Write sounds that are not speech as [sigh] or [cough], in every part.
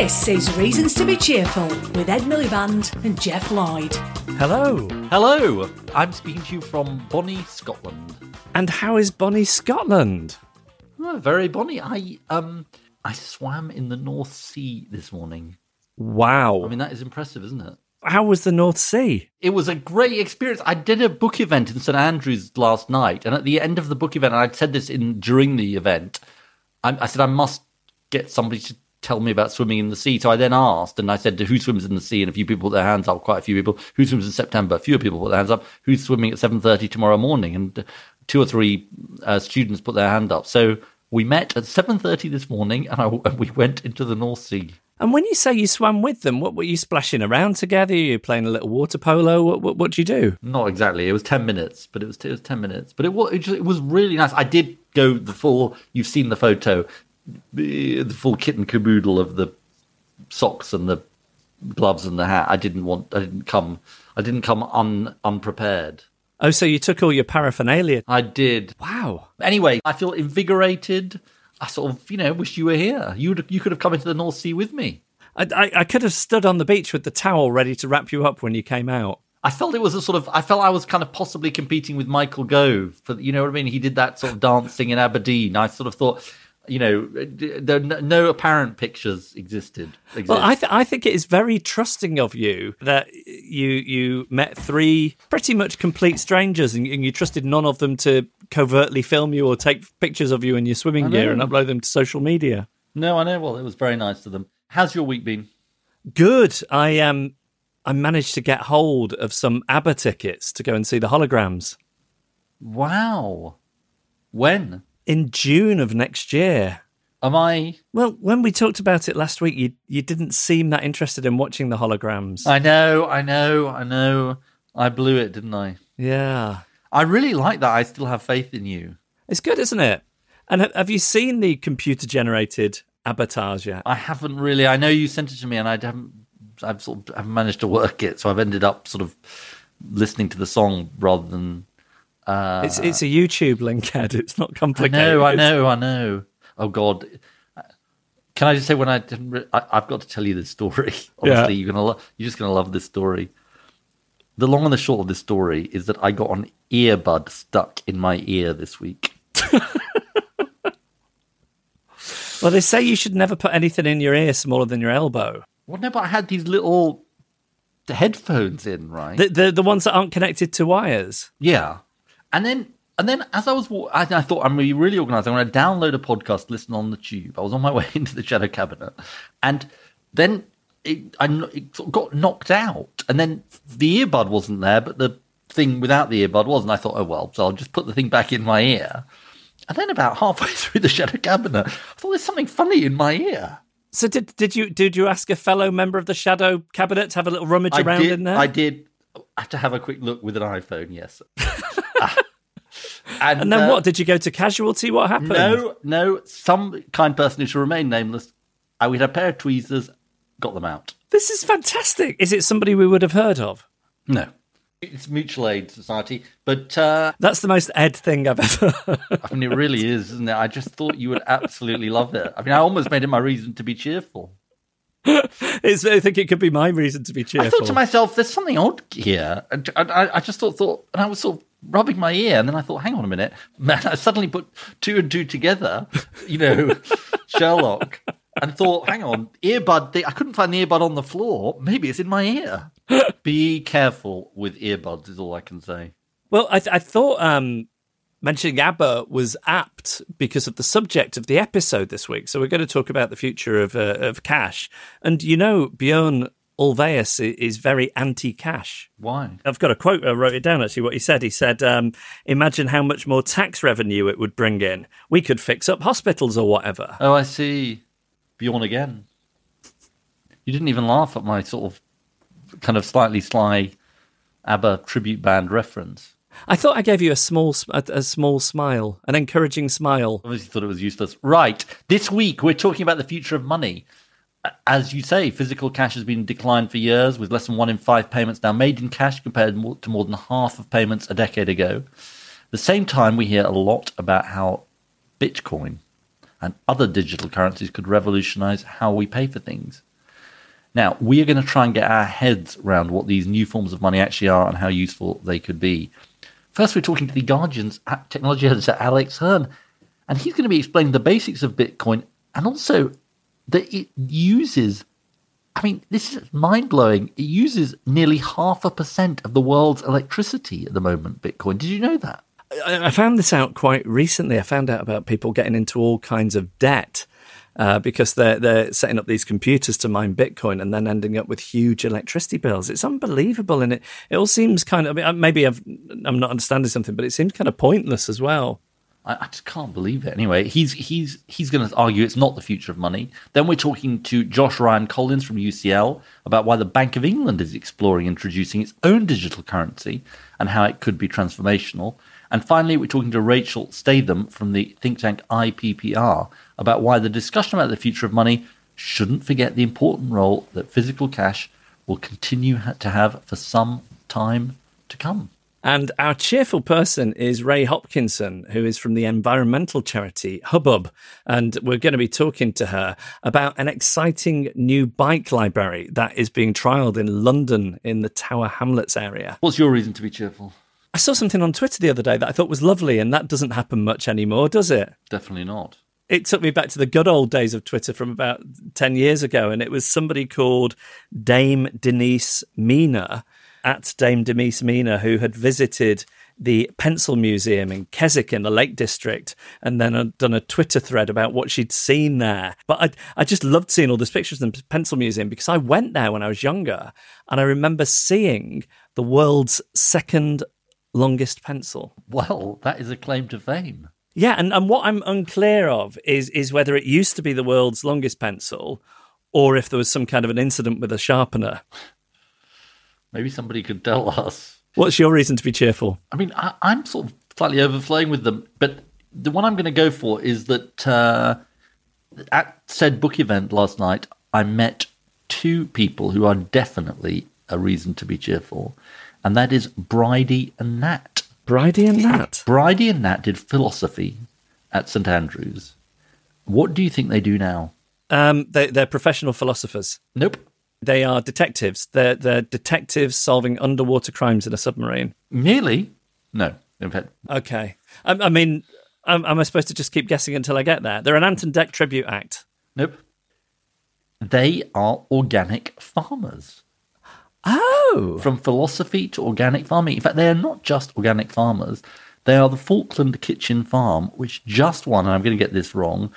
This is Reasons to be Cheerful with Ed Miliband and Geoff Lloyd. Hello. Hello, I'm speaking to you from Bonnie, Scotland. And how is Bonnie, Scotland? Oh, very bonny. I um I swam in the North Sea this morning. Wow. I mean that is impressive, isn't it? how was the North Sea? It was a great experience. I did a book event in St Andrews last night, and at the end of the book event, and I'd said this in during the event, I, I said I must get somebody to tell me about swimming in the sea. So I then asked, and I said, "Who swims in the sea?" And a few people put their hands up. Quite a few people. Who swims in September? Fewer people put their hands up. Who's swimming at seven thirty tomorrow morning? And two or three uh, students put their hand up. So we met at seven thirty this morning, and, I, and we went into the North Sea. And when you say you swam with them, what were you splashing around together? you playing a little water polo? What what what do you do? Not exactly. It was ten minutes, but it was it was ten minutes. But it was it, just, it was really nice. I did go the full. You've seen the photo, the full kit and caboodle of the socks and the gloves and the hat. I didn't want. I didn't come. I didn't come un, unprepared. Oh, so you took all your paraphernalia. I did. Wow. Anyway, I feel invigorated. I sort of, you know, wish you were here. You would, you could have come into the North Sea with me. I, I, I could have stood on the beach with the towel ready to wrap you up when you came out. I felt it was a sort of. I felt I was kind of possibly competing with Michael Gove for. You know what I mean? He did that sort of dancing in Aberdeen. I sort of thought, you know, there no, apparent pictures existed. Exist. Well, I, th- I think it is very trusting of you that you you met three pretty much complete strangers and, and you trusted none of them to covertly film you or take pictures of you in your swimming gear and upload them to social media. no, I know. Well, it was very nice to them. How's your week been? Good. I um I managed to get hold of some ABBA tickets to go and see the holograms Wow. When in June of next year. am I? Well, when we talked about it last week, you you didn't seem that interested in watching the holograms. I know. I know. I know. I blew it, didn't I? yeah, I really like that. I still have faith in you. it's good, isn't it? And have you seen the computer generated avatars yet? I haven't really. I know you sent it to me, and I haven't. I've sort of haven't managed to work it, so I've ended up sort of listening to the song rather than. Uh, it's it's a YouTube link, [laughs] Ed. It's not I complicated. know, I know, I know. Oh God! Can I just say when I didn't? Re- I, I've got to tell you this story. [laughs] Yeah. You're gonna lo- you're just gonna love this story. The long and the short of this story is that I got an earbud stuck in my ear this week. [laughs] Well, they say you should never put anything in your ear smaller than your elbow. Well, no, but I had these little headphones in, right? The the, the ones that aren't connected to wires. Yeah, and then and then as I was, wa- I, I thought I'm really, really organised. I'm going to download a podcast, listen on the tube. I was on my [laughs] way into the shadow cabinet, and then it, I, it sort of got knocked out, and then the earbud wasn't there, but the thing without the earbud was, and I thought, oh well, so I'll just put the thing back in my ear. And then about halfway [laughs] through the shadow cabinet, I thought there's something funny in my ear. So did did you did you ask a fellow member of the shadow cabinet to have a little rummage I around did, in there? I did I have to have a quick look with an iPhone, yes. [laughs] [laughs] and, And then uh, what? Did you go to casualty? What happened? No, no. Some kind person who should remain nameless. I we had a pair of tweezers, got them out. This is fantastic. Is it somebody we would have heard of? No, it's mutual aid society, but uh, That's the most Ed thing I've ever [laughs] heard. I mean, it really is, isn't it? I just thought you would absolutely love it. I mean, I almost made it my reason to be cheerful. [laughs] It's, I think it could be my reason to be cheerful. I thought to myself, "There's something odd here." And I, I, I just thought, thought, and I was sort of rubbing my ear, and then I thought, "Hang on a minute, [laughs] man!" I suddenly put two and two together, you know, [laughs] Sherlock, and thought, "Hang on, earbud. I couldn't find the earbud on the floor. Maybe it's in my ear." [laughs] Be careful with earbuds, is all I can say. Well, I, th- I thought um, mentioning ABBA was apt because of the subject of the episode this week. So we're going to talk about the future of uh, of cash, and you know, Bjorn Ulvaeus is very anti-cash. Why? I've got a quote. I wrote it down actually. What he said. He said, um, "Imagine how much more tax revenue it would bring in. We could fix up hospitals or whatever." Oh, I see. Bjorn again. You didn't even laugh at my sort of kind of slightly sly ABBA tribute band reference. I thought I gave you a small, a, a small smile, an encouraging smile. Obviously, thought it was useless. Right. This week, we're talking about the future of money. As you say, physical cash has been in decline for years, with less than one in five payments now made in cash compared to more than half of payments a decade ago. At the same time, we hear a lot about how Bitcoin and other digital currencies could revolutionize how we pay for things. Now, we are going to try and get our heads around what these new forms of money actually are and how useful they could be. First, we're talking to the Guardian's technology editor, Alex Hern, and he's going to be explaining the basics of Bitcoin and also that it uses, I mean, this is mind blowing. It uses nearly half a percent of the world's electricity at the moment, Bitcoin. Did you know that? I I found this out quite recently. I found out about people getting into all kinds of debt uh, because they're they're setting up these computers to mine Bitcoin and then ending up with huge electricity bills. It's unbelievable, and it it all seems kind of. I mean, maybe I've, I'm not understanding something, but it seems kind of pointless as well. I, I just can't believe it. Anyway, he's he's he's going to argue it's not the future of money. Then we're talking to Josh Ryan Collins from UCL about why the Bank of England is exploring introducing its own digital currency and how it could be transformational. And finally, we're talking to Rachel Statham from the think tank IPPR about why the discussion about the future of money shouldn't forget the important role that physical cash will continue to have for some time to come. And our cheerful person is Ray Hopkinson, who is from the environmental charity Hubbub. And we're going to be talking to her about an exciting new bike library that is being trialled in London in the Tower Hamlets area. What's your reason to be cheerful? I saw something on Twitter the other day that I thought was lovely, and that doesn't happen much anymore, does it? Definitely not. It took me back to the good old days of Twitter from about 10 years ago, and it was somebody called Dame Denise Mina, at Dame Denise Mina, who had visited the Pencil Museum in Keswick in the Lake District and then had done a Twitter thread about what she'd seen there. But I, I just loved seeing all those pictures in the Pencil Museum because I went there when I was younger and I remember seeing the world's second longest pencil. Well, that is a claim to fame. Yeah, and, and what I'm unclear of is is whether it used to be the world's longest pencil or if there was some kind of an incident with a sharpener. Maybe somebody could tell [laughs] us. What's your reason to be cheerful? I mean, I, I'm sort of slightly overflowing with them, but the one I'm going to go for is that uh, at said book event last night, I met two people who are definitely a reason to be cheerful, and that is Bridie and Nat. Bridie and Nat. Bridie and Nat did philosophy at St Andrews. What do you think they do now? Um, they, they're professional philosophers. Nope. They are detectives. They're, they're detectives solving underwater crimes in a submarine. Nearly. No. In fact, Okay. I, I mean, am, am I supposed to just keep guessing until I get there? They're an Ant and Dec tribute act. nope. They are organic farmers. Oh. from philosophy to organic farming. In fact, they are not just organic farmers. They are the Falkland Kitchen Farm, which just won, and I'm going to get this wrong,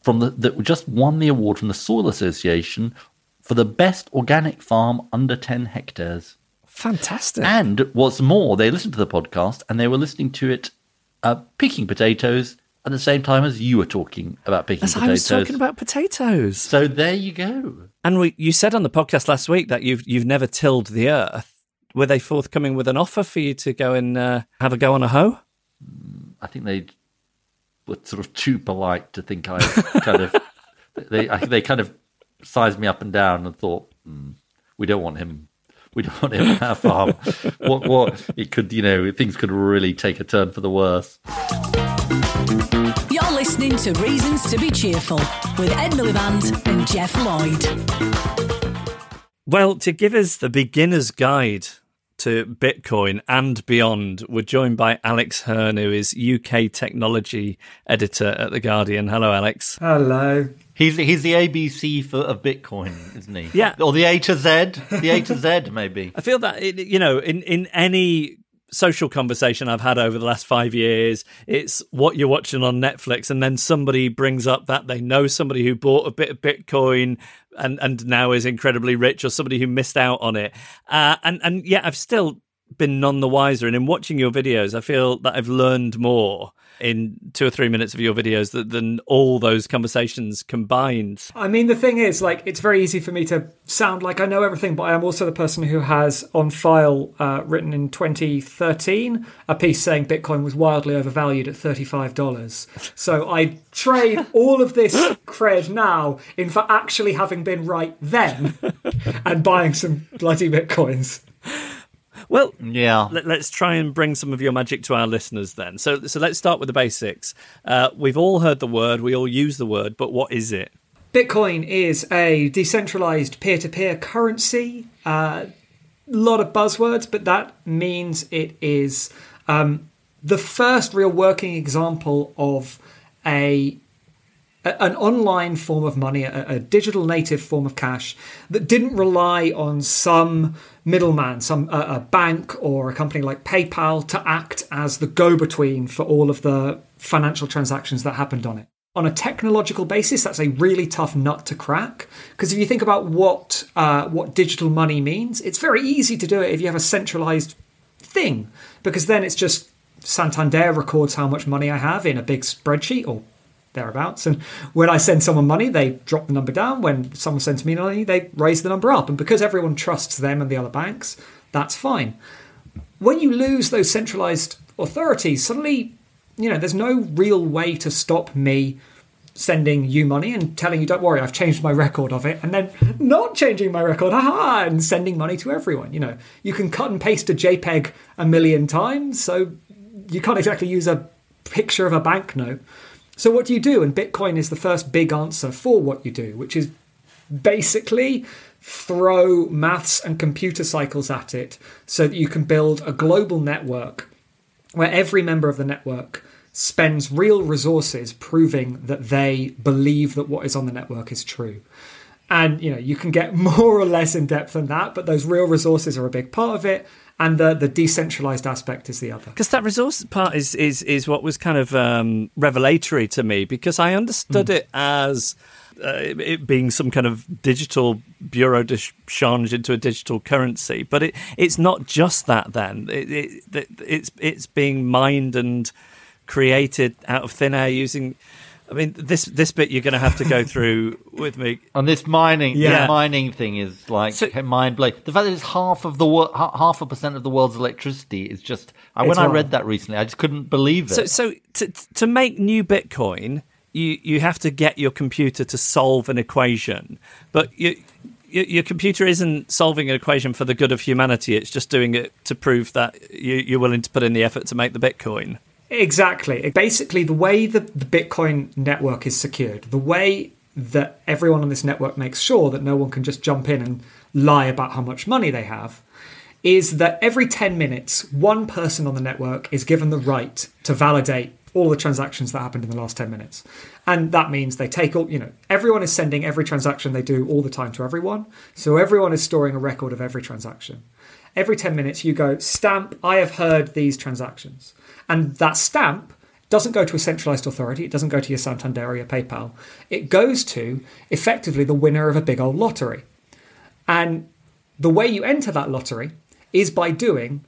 from the that just won the award from the Soil Association for the best organic farm under 10 hectares. Fantastic. And what's more, they listened to the podcast and they were listening to it uh, picking potatoes at the same time as you were talking about picking As I potatoes. was talking about potatoes. so there you go. And we, you said on the podcast last week that you've you've never tilled the earth. Were they forthcoming with an offer for you to go and uh, have a go on a hoe? I think they were sort of too polite to think I kind of [laughs] they I, they kind of sized me up and down and thought hmm, we don't want him we don't want him on our farm. [laughs] what what it could you know things could really take a turn for the worse. You're listening listening to Reasons to Be Cheerful with Ed Miliband and Geoff Lloyd. Well, to give us the beginner's guide to Bitcoin and beyond, we're joined by Alex Hern, who is UK technology editor at The Guardian. Hello, Alex. Hello. He's he's the ABC for of Bitcoin, isn't he? Yeah. Or the A to Z, the A to Z maybe. [laughs] I feel that, it, you know, in, in any social conversation I've had over the last five years. It's what you're watching on Netflix, and then somebody brings up that they know somebody who bought a bit of Bitcoin and and now is incredibly rich, or somebody who missed out on it. Uh, and and yeah, I've still been none the wiser. And in watching your videos, I feel that I've learned more in two or three minutes of your videos than, than all those conversations combined. I mean, the thing is, like, it's very easy for me to sound like I know everything, but I am also the person who has on file, uh, written in 2013, a piece saying Bitcoin was wildly overvalued at $35. So I trade [laughs] all of this cred now in for actually having been right then [laughs] and buying some bloody Bitcoins. Well, Yeah. let, us try and bring some of your magic to our listeners then. So, so let's start with the basics. Uh, we've all heard the word, we all use the word, but what is it? Bitcoin is a decentralized peer to peer currency. A uh, lot of buzzwords, but that means it is um, the first real working example of a an online form of money, a, a, digital native form of cash that didn't rely on some middleman, some uh, a bank or a company like PayPal to act as the go-between for all of the financial transactions that happened on it. On a technological basis, that's a really tough nut to crack because if you think about what uh, what digital money means, it's very easy to do it if you have a centralized thing because then it's just Santander records how much money I have in a big spreadsheet or thereabouts. And when I send someone money, they drop the number down. When someone sends me money, they raise the number up. And because everyone trusts them and the other banks, that's fine. When you lose those centralized authorities, suddenly, you know, there's no real way to stop me sending you money and telling you, don't worry, I've changed my record of it, and then not changing my record, [laughs] haha, and sending money to everyone. You know, you can cut and paste a JPEG a million times, so you can't exactly use a picture of a banknote. So, what do you do? And Bitcoin is the first big answer for what you do, which is basically throw maths and computer cycles at it so that you can build a global network where every member of the network spends real resources proving that they believe that what is on the network is true. And you know, you can get [laughs] more or less in depth than that, but those real resources are a big part of it and the the decentralized aspect is the other. Because that resource part is is is what was kind of um, revelatory to me because I understood mm. it as. Uh, it being some kind of digital bureau de change into a digital currency, but it, it's not just that. Then it, it, it's it's being mined and created out of thin air using I mean, this this bit you're going to have to go through [laughs] with me. On this mining, Yeah. yeah, mining thing is like So- mind blowing. The fact that it's half of the wor- half a percent of the world's electricity is just. I when It's I read that recently, I just couldn't believe it. So, so to to make new Bitcoin, you you have to get your computer to solve an equation, but you. Your your computer isn't solving an equation for the good of humanity. It's just doing it to prove that you, you're willing to put in the effort to make the Bitcoin. Exactly. Basically, the way the, the Bitcoin network is secured, the way that everyone on this network makes sure that no one can just jump in and lie about how much money they have, is that every 10 minutes, one person on the network is given the right to validate all the transactions that happened in the last 10 minutes. And that means they take all, you know, everyone is sending every transaction they do all the time to everyone. So everyone is storing a record of every transaction. Every 10 minutes, you go, stamp, I have heard these transactions. And that stamp doesn't go to a centralized authority, it doesn't go to your Santander or your PayPal. It goes to effectively the winner of a big old lottery. And the way you enter that lottery is by doing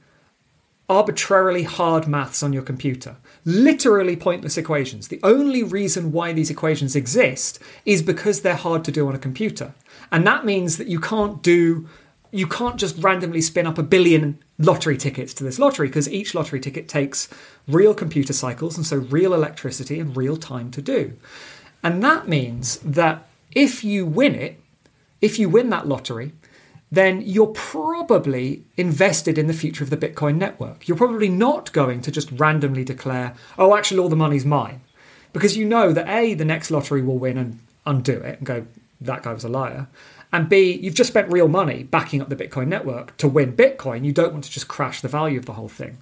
arbitrarily hard maths on your computer. Literally pointless equations. The only reason why these equations exist is because they're hard to do on a computer. And that means that you can't do you can't just randomly spin up a billion lottery tickets to this lottery because each lottery ticket takes real computer cycles and so real electricity and real time to do. And that means that if you win it, if you win that lottery, then you're probably invested in the future of the Bitcoin network. You're probably not going to just randomly declare, oh, actually, all the money's mine. because you know that A, the next lottery will win and undo it and go, that guy was a liar. And B, you've just spent real money backing up the Bitcoin network to win Bitcoin. You don't want to just crash the value of the whole thing.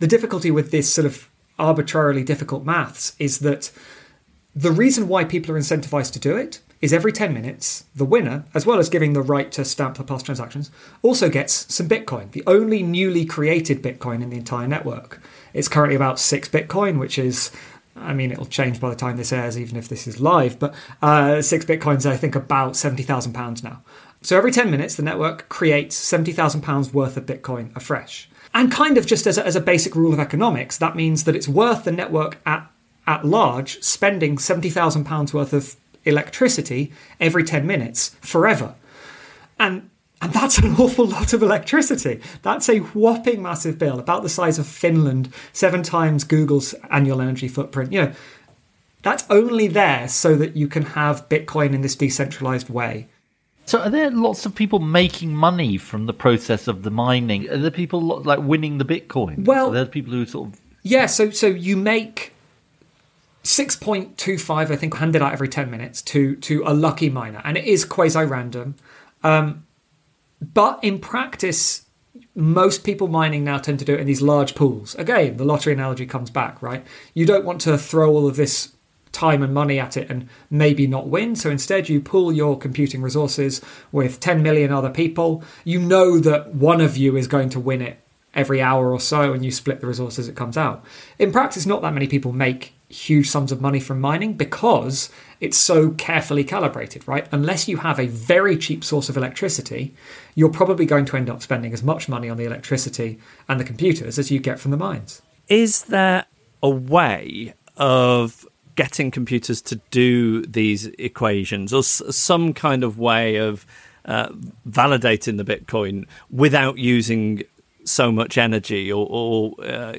The difficulty with this sort of arbitrarily difficult maths is that the reason why people are incentivized to do it is every 10 minutes, the winner, as well as giving the right to stamp for past transactions, also gets some Bitcoin, the only newly created Bitcoin in the entire network. It's currently about six Bitcoin, which is, I mean, it'll change by the time this airs, even if this is live, but uh, six Bitcoins, I think, about £70,000 now. So every 10 minutes, the network creates £70,000 worth of Bitcoin afresh. And kind of just as a, as a basic rule of economics, that means that it's worth the network at, at large spending £70,000 worth of electricity every 10 minutes forever. And and that's an awful lot of electricity. That's a whopping massive bill, about the size of Finland, seven times Google's annual energy footprint. You know, that's only there so that you can have Bitcoin in this decentralized way. So, are there lots of people making money from the process of the mining? Are there people like winning the Bitcoin? Well, are there people who sort of yeah. So, so you make 6.25 i think handed out every 10 minutes to to a lucky miner and it is quasi random um, but in practice most people mining now tend to do it in these large pools. Again the lottery analogy comes back right? You don't want to throw all of this time and money at it and maybe not win. So instead you pool your computing resources with 10 million other people. You know that one of you is going to win it every hour or so and you split the resources it comes out in practice not that many people make huge sums of money from mining because it's so carefully calibrated, right? Unless you have a very cheap source of electricity, you're probably going to end up spending as much money on the electricity and the computers as you get from the mines. Is there a way of getting computers to do these equations or s- some kind of way of uh, validating the Bitcoin without using so much energy or, or uh,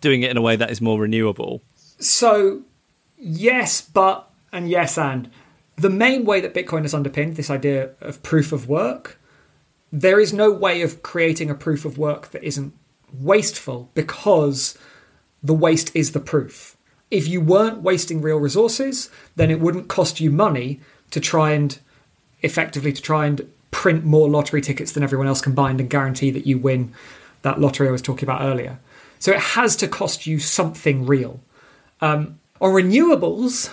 doing it in a way that is more renewable? So, yes, but, and yes, and. The main way that Bitcoin is underpinned, this idea of proof of work, there is no way of creating a proof of work that isn't wasteful because the waste is the proof. If you weren't wasting real resources, then it wouldn't cost you money to try and effectively to try and print more lottery tickets than everyone else combined and guarantee that you win that lottery I was talking about earlier. So it has to cost you something real. Um, on renewables,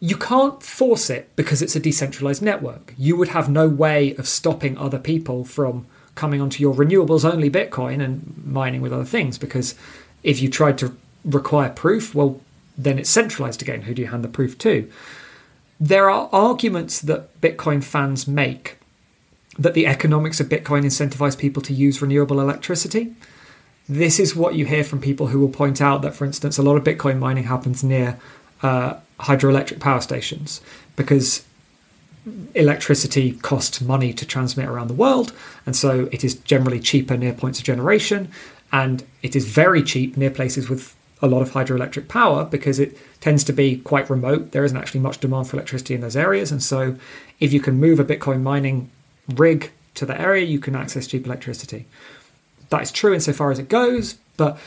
you can't force it because it's a decentralized network. You would have no way of stopping other people from coming onto your renewables only Bitcoin and mining with other things because if you tried to require proof, well, then it's centralized again. Who do you hand the proof to? There are arguments that Bitcoin fans make that the economics of Bitcoin incentivize people to use renewable electricity. This is what you hear from people who will point out that, for instance, a lot of Bitcoin mining happens near uh, hydroelectric power stations because electricity costs money to transmit around the world, and so it is generally cheaper near points of generation, and it is very cheap near places with a lot of hydroelectric power because it tends to be quite remote. There isn't actually much demand for electricity in those areas, and so if you can move a Bitcoin mining rig to the area, you can access cheap electricity. That is true insofar as it goes, but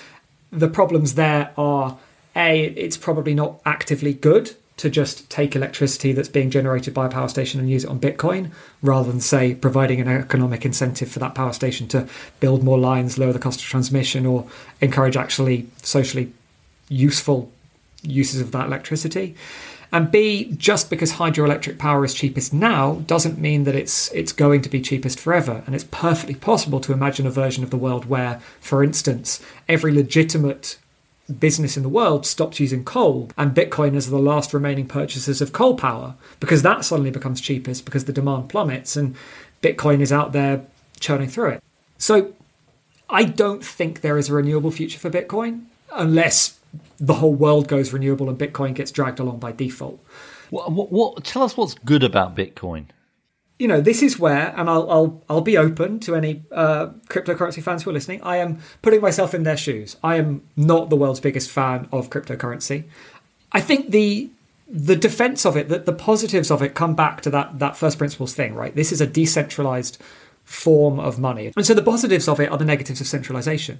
the problems there are a, it's probably not actively good to just take electricity that's being generated by a power station and use it on Bitcoin, rather than, say, providing an economic incentive for that power station to build more lines, lower the cost of transmission, or encourage actually socially useful uses of that electricity. And B, just because hydroelectric power is cheapest now doesn't mean that it's it's going to be cheapest forever. And it's perfectly possible to imagine a version of the world where, for instance, every legitimate business in the world stops using coal and Bitcoin is the last remaining purchasers of coal power because that suddenly becomes cheapest because the demand plummets and Bitcoin is out there churning through it. So I don't think there is a renewable future for Bitcoin unless the whole world goes renewable and Bitcoin gets dragged along by default. What, what, what, tell us what's good about Bitcoin. You know, this is where, and I'll I'll I'll be open to any uh, cryptocurrency fans who are listening. I am putting myself in their shoes. I am not the world's biggest fan of cryptocurrency. I think the the defense of it, that the positives of it, come back to that that first principles thing, right? This is a decentralized form of money, and so the positives of it are the negatives of centralization.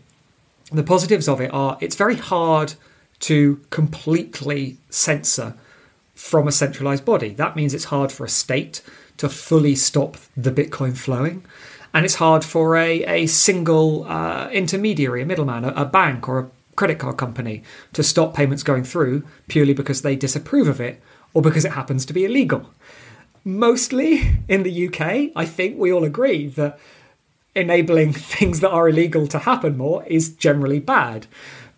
The positives of it are it's very hard to completely censor from a centralized body. That means it's hard for a state to fully stop the Bitcoin flowing. And it's hard for a, a single uh, intermediary, a middleman, a, a bank or a credit card company to stop payments going through purely because they disapprove of it or because it happens to be illegal. Mostly in the UK, I think we all agree that enabling [laughs] things that are illegal to happen more is generally bad.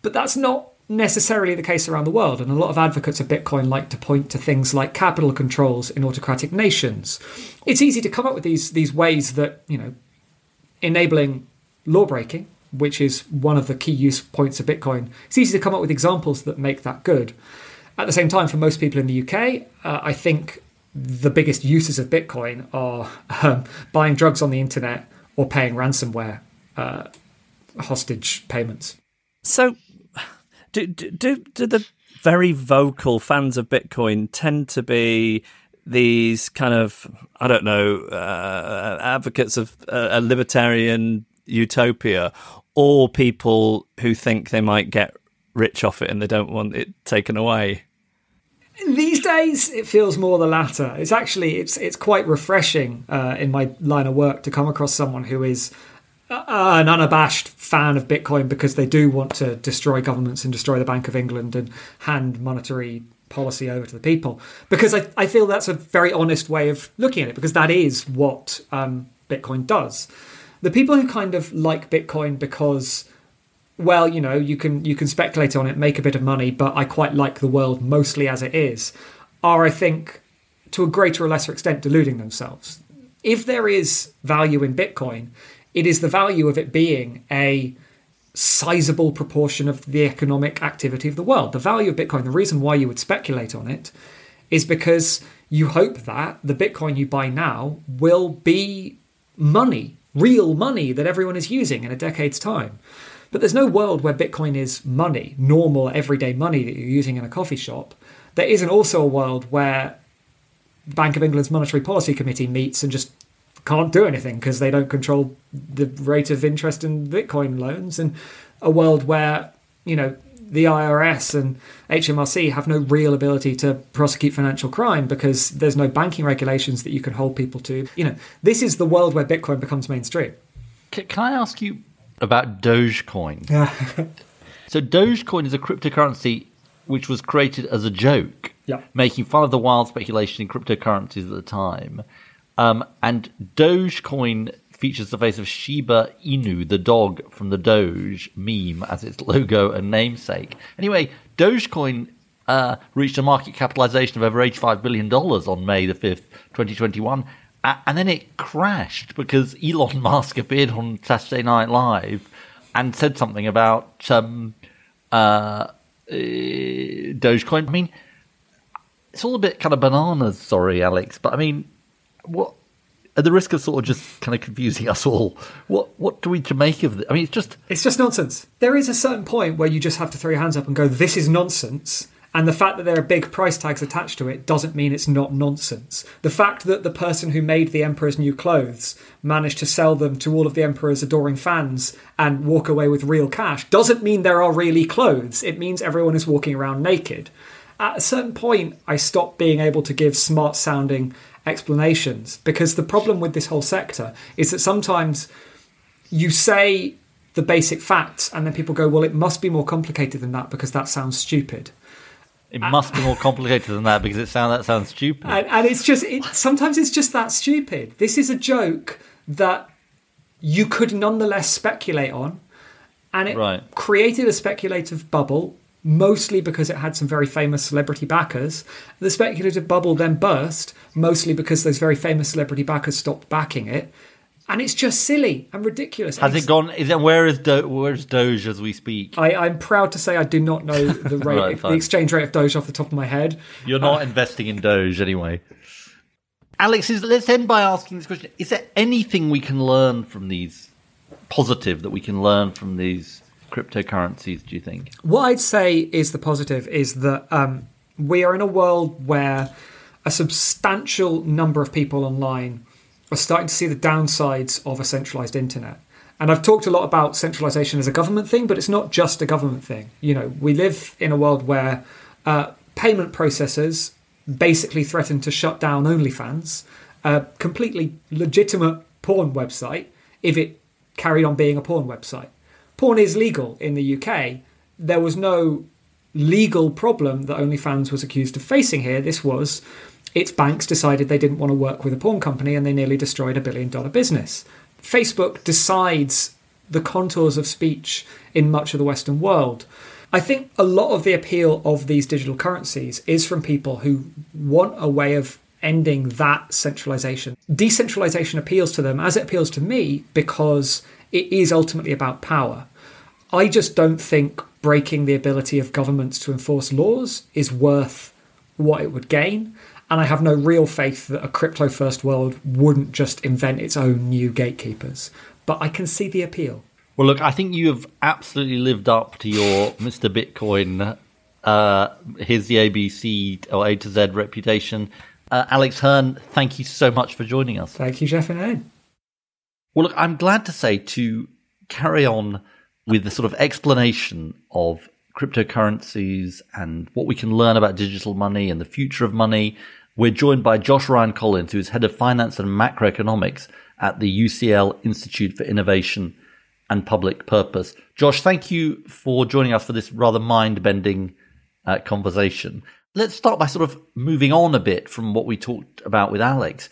But that's not necessarily the case around the world, and a lot of advocates of Bitcoin like to point to things like capital controls in autocratic nations. It's easy to come up with these these ways that you know enabling law breaking, which is one of the key use points of Bitcoin. It's easy to come up with examples that make that good. At the same time, for most people in the UK, uh, I think the biggest uses of Bitcoin are [laughs] um, buying drugs on the internet or paying ransomware uh, hostage payments. So, do, do do the very vocal fans of Bitcoin tend to be these kind of I don't know uh, advocates of a libertarian utopia, or people who think they might get rich off it and they don't want it taken away? These days, it feels more the latter. It's actually it's it's quite refreshing uh, in my line of work to come across someone who is uh, an unabashed fan of Bitcoin because they do want to destroy governments and destroy the Bank of England and hand monetary policy over to the people. Because I, I feel that's a very honest way of looking at it because that is what um, Bitcoin does. The people who kind of like Bitcoin because well, you know, you can you can speculate on it, make a bit of money, but I quite like the world mostly as it is, are I think to a greater or lesser extent deluding themselves. If there is value in Bitcoin, it is the value of it being a sizable proportion of the economic activity of the world. The value of Bitcoin, the reason why you would speculate on it, is because you hope that the Bitcoin you buy now will be money, real money that everyone is using in a decade's time. But there's no world where Bitcoin is money, normal everyday money that you're using in a coffee shop. There isn't also a world where Bank of England's Monetary Policy Committee meets and just can't do anything because they don't control the rate of interest in Bitcoin loans, and a world where you know the IRS and HMRC have no real ability to prosecute financial crime because there's no banking regulations that you can hold people to. You know, this is the world where Bitcoin becomes mainstream. Can, I ask you about Dogecoin. [laughs] so Dogecoin is a cryptocurrency which was created as a joke, yeah. making fun of the wild speculation in cryptocurrencies at the time. Um, and Dogecoin features the face of Shiba Inu, the dog from the Doge meme, as its logo and namesake. Anyway, Dogecoin uh, reached a market capitalization of over $85 billion on May the 5th, 2021, uh, and then it crashed because Elon [laughs] Musk appeared on Saturday Night Live and said something about um, uh, uh, Dogecoin. I mean, it's all a bit kind of bananas. Sorry, Alex, but I mean, what? At the risk of sort of just kind of confusing us all, what what do we to make of it? I mean, it's just it's just nonsense. There is a certain point where you just have to throw your hands up and go, "This is nonsense." And the fact that there are big price tags attached to it doesn't mean it's not nonsense. The fact that the person who made the Emperor's new clothes managed to sell them to all of the Emperor's adoring fans and walk away with real cash doesn't mean there are really clothes. It means everyone is walking around naked. At a certain point, I stopped being able to give smart sounding explanations because the problem with this whole sector is that sometimes you say the basic facts and then people go, well, it must be more complicated than that because that sounds stupid. It must be more complicated than that because it sound that sounds stupid. And, and it's just it, sometimes it's just that stupid. This is a joke that you could nonetheless speculate on, and it right. created a speculative bubble. Mostly because it had some very famous celebrity backers. The speculative bubble then burst, mostly because those very famous celebrity backers stopped backing it and it's just silly and ridiculous. Has it gone? Is it where is Do, where's Doge as we speak? I, am proud to say I do not know the [laughs] rate, right, the exchange rate of Doge off the top of my head. You're not uh, investing in Doge anyway. Alex, is, let's end by asking this question: Is there anything we can learn from these positive that we can learn from these cryptocurrencies? Do you think? What I'd say is the positive is that um, we are in a world where a substantial number of people online are starting to see the downsides of a centralized internet. And I've talked a lot about centralization as a government thing, but it's not just a government thing. You know, we live in a world where uh, payment processors basically threaten to shut down OnlyFans, a completely legitimate porn website, if it carried on being a porn website. Porn is legal in the UK. There was no legal problem that OnlyFans was accused of facing here. This was its banks decided they didn't want to work with a porn company and they nearly destroyed a billion dollar business. Facebook decides the contours of speech in much of the Western world. I think a lot of the appeal of these digital currencies is from people who want a way of ending that centralization. Decentralization appeals to them as it appeals to me because it is ultimately about power. I just don't think breaking the ability of governments to enforce laws is worth what it would gain. And I have no real faith that a crypto first world wouldn't just invent its own new gatekeepers. But I can see the appeal. Well, look, I think you have absolutely lived up to your Mr. Bitcoin, uh, here's the ABC or A to Z reputation. Uh, Alex Hern, thank you so much for joining us. Thank you, Geoff and Ed. Well, look, I'm glad to say to carry on with the sort of explanation of cryptocurrencies and what we can learn about digital money and the future of money we're joined by Josh Ryan Collins, who's head of finance and macroeconomics at the UCL Institute for Innovation and Public Purpose. Josh, thank you for joining us for this rather mind bending uh, conversation. Let's start by sort of moving on a bit from what we talked about with Alex,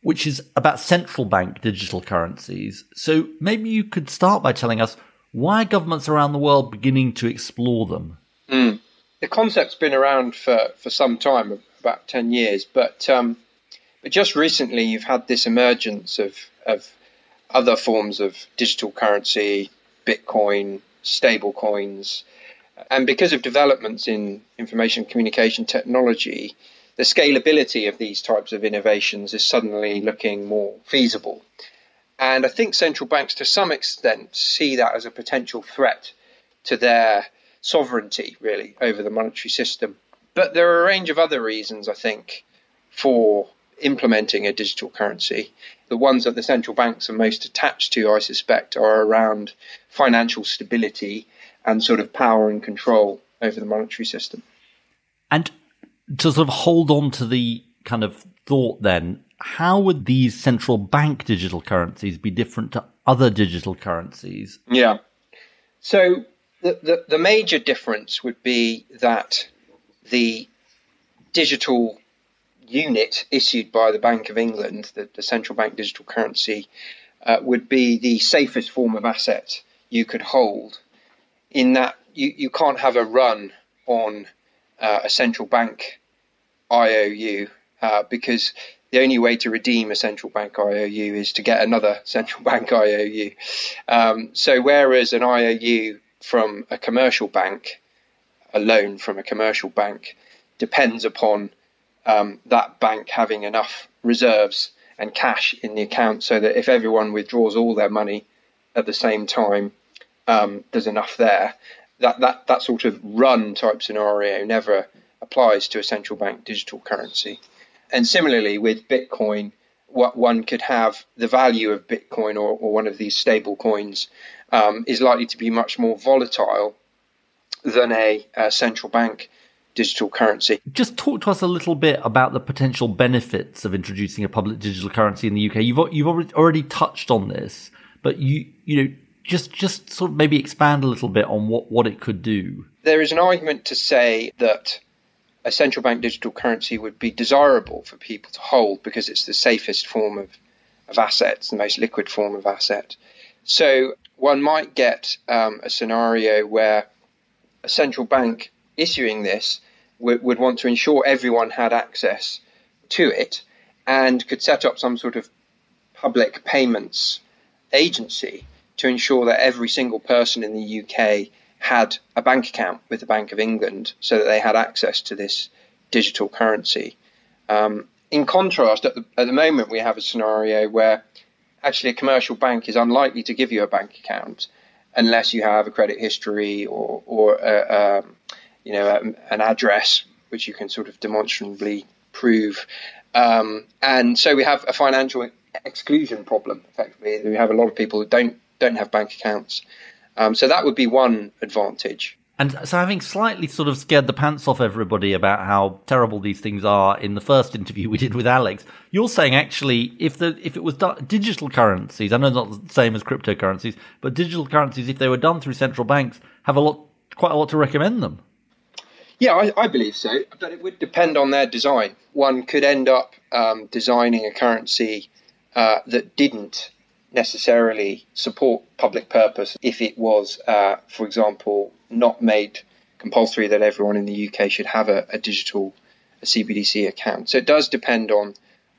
which is about central bank digital currencies. So maybe you could start by telling us why governments around the world beginning to explore them. Mm. The concept's been around for, for some time, about 10 years. But um, but just recently, you've had this emergence of, of other forms of digital currency, Bitcoin, stable coins. And because of developments in information communication technology, the scalability of these types of innovations is suddenly looking more feasible. And I think central banks, to some extent, see that as a potential threat to their sovereignty, really, over the monetary system. But there are a range of other reasons, I think, for implementing a digital currency. The ones that the central banks are most attached to, I suspect, are around financial stability and sort of power and control over the monetary system. And to sort of hold on to the kind of thought then, how would these central bank digital currencies be different to other digital currencies? Yeah. So the, the, the major difference would be that the digital unit issued by the Bank of England, the, the central bank digital currency, uh, would be the safest form of asset you could hold, in that you, you can't have a run on uh, a central bank IOU uh, because the only way to redeem a central bank IOU is to get another [laughs] central bank IOU. Um, so, whereas an IOU from a commercial bank a loan from a commercial bank depends upon um, that bank having enough reserves and cash in the account so that if everyone withdraws all their money at the same time, um, there's enough there. That, that, that sort of run type scenario never applies to a central bank digital currency. And similarly with Bitcoin, what one could have the value of Bitcoin or, or one of these stable coins um, is likely to be much more volatile than a, a central bank digital currency. Just talk to us a little bit about the potential benefits of introducing a public digital currency in the UK. You've you've already touched on this, but you you know just just sort of maybe expand a little bit on what what it could do. There is an argument to say that a central bank digital currency would be desirable for people to hold because it's the safest form of of assets, the most liquid form of asset. So one might get um, a scenario where a central bank issuing this would, would want to ensure everyone had access to it and could set up some sort of public payments agency to ensure that every single person in the UK had a bank account with the Bank of England so that they had access to this digital currency. Um, in contrast, at the, at the moment, we have a scenario where actually a commercial bank is unlikely to give you a bank account unless you have a credit history or, or a, um, you know, a, an address which you can sort of demonstrably prove. Um, and so we have a financial exclusion problem. Effectively, we have a lot of people who don't don't have bank accounts. Um, so that would be one advantage. And so, having slightly sort of scared the pants off everybody about how terrible these things are in the first [laughs] interview we did with Alex, you're saying actually, if the if it was done, digital currencies, I know not the same as cryptocurrencies, but digital currencies, if they were done through central banks, have a lot, quite a lot to recommend them. Yeah, I, I believe so, but it would depend on their design. One could end up um, designing a currency uh, that didn't necessarily support public purpose if it was, uh, for example, not made compulsory that everyone in the UK should have a, a digital a CBDC account. So it does depend on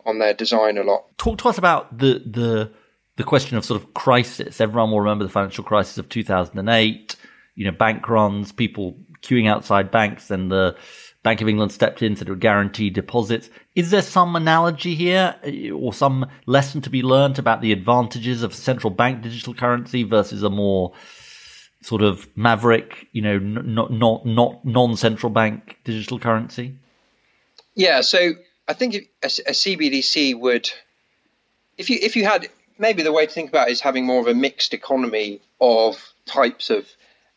on their design a lot. Talk to us about the the the question of sort of crisis. Everyone will remember the financial crisis of 2008. You know, bank runs, people queuing outside banks, and the Bank of England stepped in, said it would guarantee deposits. Is there some analogy here or some lesson to be learnt about the advantages of central bank digital currency versus a more sort of maverick, you know, not not not non-central bank digital currency? Yeah, so I think a, a CBDC would, if you if you had maybe the way to think about it is having more of a mixed economy of types of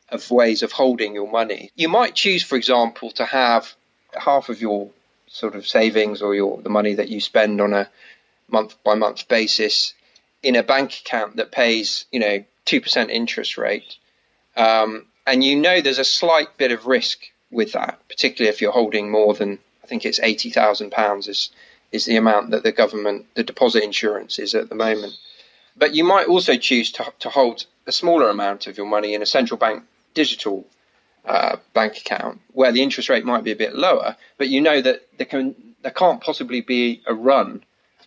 of ways of holding your money. You might choose, for example, to have half of your sort of savings or your the money that you spend on a month by month basis in a bank account that pays, you know, two percent interest rate. Um, and you know there's a slight bit of risk with that, particularly if you're holding more than I think it's eighty thousand pounds is is the amount that the government the deposit insurance is at the moment. But you might also choose to, to hold a smaller amount of your money in a central bank digital uh, bank account where the interest rate might be a bit lower, but you know that there can there can't possibly be a run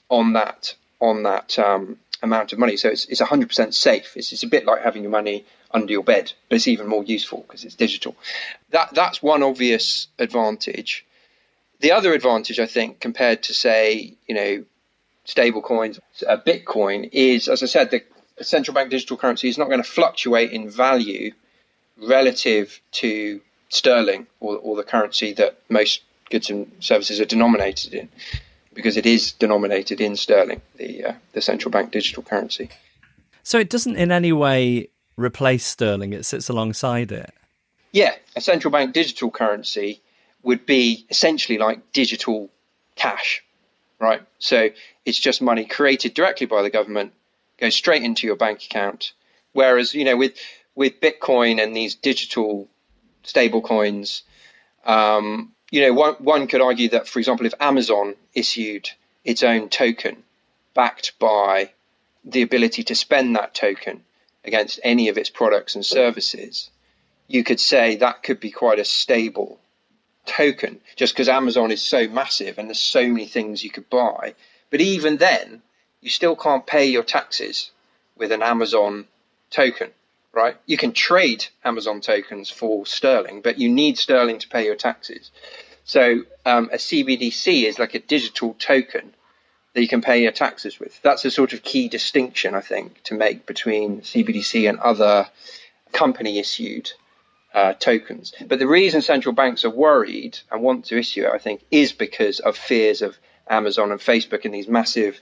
on that on that um, amount of money. So it's it's 100% safe. It's, it's a bit like having your money under your bed, but it's even more useful because it's digital. That that's one obvious advantage. The other advantage, I think, compared to say you know stable coins, uh, Bitcoin, is as I said, the central bank digital currency is not going to fluctuate in value relative to sterling or, or the currency that most goods and services are denominated in, because it is denominated in sterling, the uh, the central bank digital currency. So it doesn't in any way replace sterling; it sits alongside it. Yeah, a central bank digital currency would be essentially like digital cash, right? So it's just money created directly by the government, goes straight into your bank account. Whereas, you know, with with Bitcoin and these digital stable coins, um, you know, one, one could argue that, for example, if Amazon issued its own token backed by the ability to spend that token against any of its products and services, you could say that could be quite a stable token just because Amazon is so massive and there's so many things you could buy. But even then, you still can't pay your taxes with an Amazon token right? You can trade Amazon tokens for sterling, but you need sterling to pay your taxes. So um, a CBDC is like a digital token that you can pay your taxes with. That's a sort of key distinction, I think, to make between CBDC and other company issued uh, tokens. But the reason central banks are worried and want to issue it, I think, is because of fears of Amazon and Facebook and these massive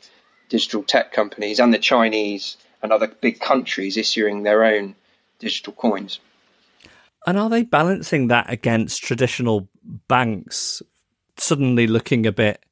digital tech companies and the Chinese and other big countries issuing their own digital coins. And are they balancing that against traditional banks suddenly looking a bit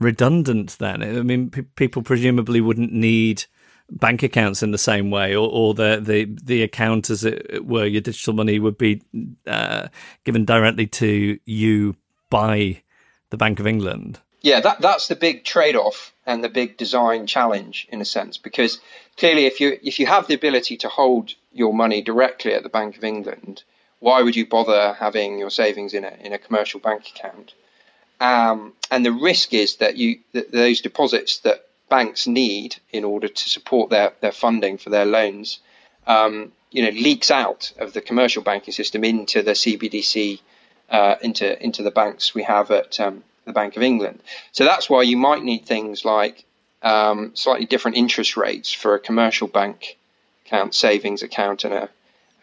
redundant then? I mean, p- people presumably wouldn't need bank accounts in the same way, or, or the, the, the account, as it were, your digital money would be uh, given directly to you by the Bank of England. Yeah, that, that's the big trade off and the big design challenge in a sense, because clearly, if you if you have the ability to hold your money directly at the Bank of England, why would you bother having your savings in a in a commercial bank account? Um, and the risk is that you that those deposits that banks need in order to support their their funding for their loans, um, you know, leaks out of the commercial banking system into the CBDC, uh, into into the banks we have at um, the Bank of England. So that's why you might need things like um, slightly different interest rates for a commercial bank account, savings account, and a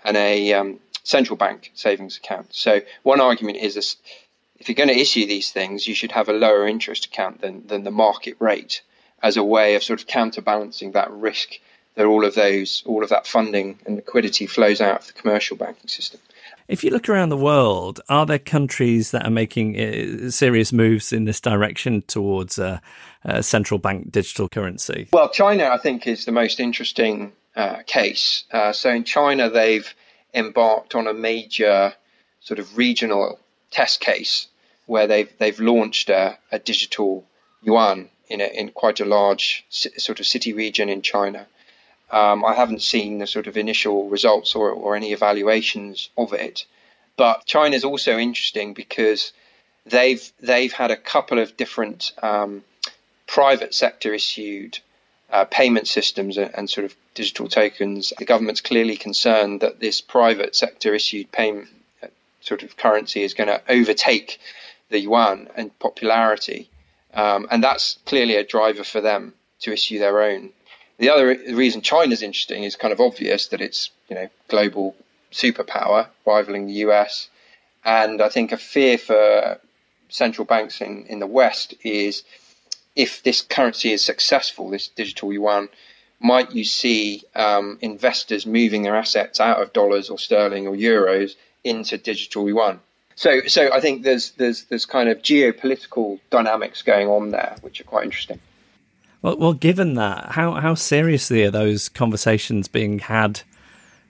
and a um, central bank savings account. So one argument is this, if you're going to issue these things, you should have a lower interest account than than the market rate as a way of sort of counterbalancing that risk that all of those, all of that funding and liquidity flows out of the commercial banking system. If you look around the world, are there countries that are making uh, serious moves in this direction towards a, a, central bank digital currency? Well, China, I think, is the most interesting uh, case. Uh, so in China, they've embarked on a major sort of regional test case where they've they've launched a, a digital yuan in a, in quite a large sort of city region in China. Um, I haven't seen the sort of initial results or, or any evaluations of it, but China is also interesting because they've they've had a couple of different um, private sector issued uh, payment systems and, and, sort of digital tokens. The government's clearly concerned that this private sector issued payment uh, sort of currency is going to overtake the yuan in popularity, um, and that's clearly a driver for them to issue their own the other reason China's interesting is kind of obvious that it's you know global superpower rivaling the US, and I think a fear for central banks in, in the West is if this currency is successful, this digital yuan, might you see um, investors moving their assets out of dollars or sterling or euros into digital yuan? So, so I think there's there's there's kind of geopolitical dynamics going on there, which are quite interesting. Well, well, given that, how how seriously are those conversations being had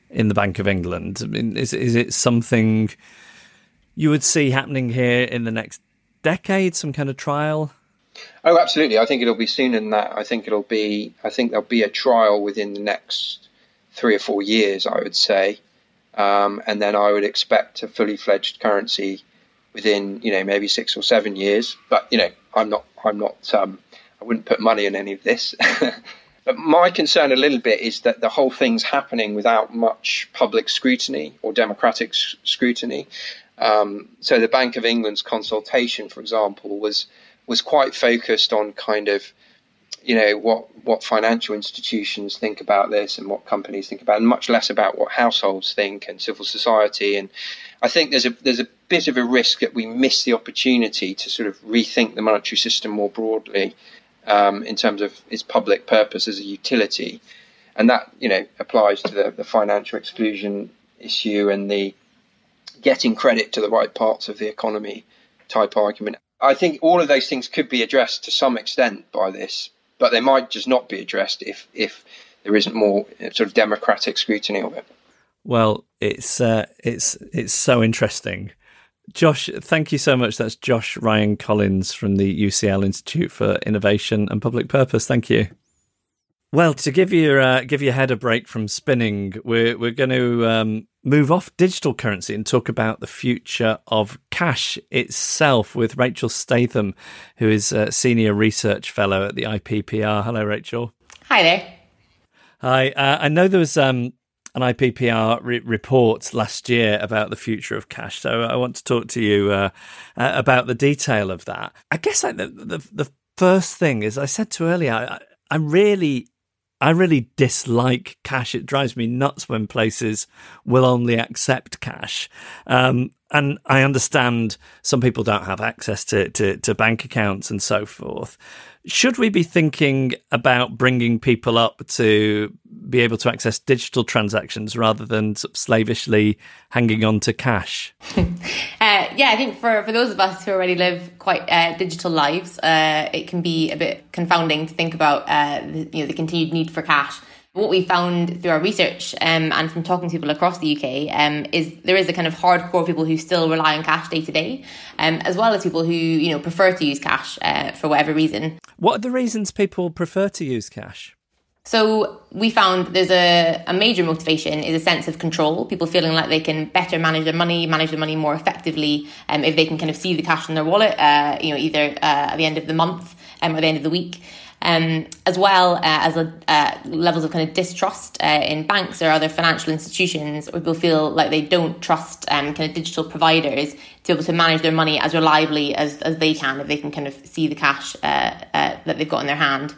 in the Bank of England? I mean, is is it something you would see happening here in the next decade? Some kind of trial? Oh, absolutely. I think it'll be sooner than that. I think it'll be. I think there'll be a trial within the next three or four years. I would say, um, and then I would expect a fully fledged currency within you know maybe six or seven years. But you know, I'm not. I'm not. Um, I wouldn't put money in any of this. [laughs] but my concern a little bit is that the whole thing's happening without much public scrutiny or democratic scrutiny. Um, so the Bank of England's consultation, for example, was was quite focused on kind of you know what what financial institutions think about this and what companies think about, and much less about what households think and civil society. And I think there's a there's a bit of a risk that we miss the opportunity to sort of rethink the monetary system more broadly um, in terms of its public purpose as a utility, and that you know applies to the, the financial exclusion issue and the getting credit to the right parts of the economy type argument. I think all of those things could be addressed to some extent by this, but they might just not be addressed if if there isn't more sort of democratic scrutiny of it. Well, it's uh, it's it's so interesting Josh, thank you so much. That's Josh Ryan Collins from the UCL Institute for Innovation and Public Purpose. Thank you. Well, to give your uh, give your head a break from spinning, we're we're going to um, move off digital currency and talk about the future of cash itself with Rachel Statham, who is a senior research fellow at the IPPR. Hello, Rachel. Hi there. Hi. Uh, I know there was um, an IPPR re- report last year about the future of cash. So I want to talk to you uh, uh, about the detail of that. I guess the, the, the first thing is I said to earlier, I, I really I really dislike cash. It drives me nuts when places will only accept cash. Um, and I understand some people don't have access to, to, to bank accounts and so forth should we be thinking about bringing people up to be able to access digital transactions rather than sort of slavishly hanging on to cash? [laughs] uh, yeah, I think for, for those of us who already live quite uh, digital lives, uh, it can be a bit confounding to think about uh, the, you know the continued need for cash what we found through our research um, and from talking to people across the UK um, is there is a kind of hardcore people who still rely on cash day to day, um, as well as people who you know prefer to use cash uh, for whatever reason. What are the reasons people prefer to use cash? So we found there's a, a major motivation is a sense of control. People feeling like they can better manage their money, manage their money more effectively, um, if they can kind of see the cash in their wallet, uh, you know, either uh, at the end of the month um, or the end of the week um, as well uh, as a, uh, levels of kind of distrust uh, in banks or other financial institutions, or people feel like they don't trust um, kind of digital providers to be able to manage their money as reliably as, as they can if they can kind of see the cash uh, uh, that they've got in their hand.